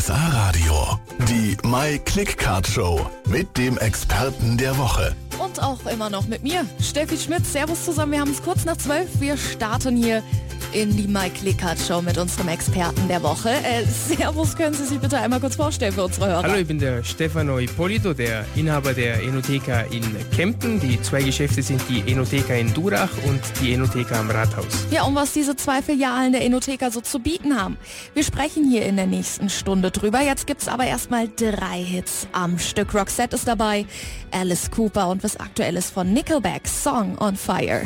RSA Radio. Die My Click Card Show mit dem Experten der Woche. Und auch immer noch mit mir, Steffi Schmidt. Servus zusammen, wir haben es kurz nach zwölf. Wir starten hier in die Mike Lickert Show mit unserem Experten der Woche. Äh, servus, können Sie sich bitte einmal kurz vorstellen für unsere Hörer? Hallo, ich bin der Stefano Ippolito, der Inhaber der Enotheka in Kempten. Die zwei Geschäfte sind die Enotheka in Durach und die Enotheka am Rathaus. Ja, und was diese zwei Filialen der Enotheka so zu bieten haben. Wir sprechen hier in der nächsten Stunde drüber. Jetzt gibt's aber erstmal drei Hits am Stück. Roxette ist dabei, Alice Cooper und was aktuelles von Nickelback, Song on Fire.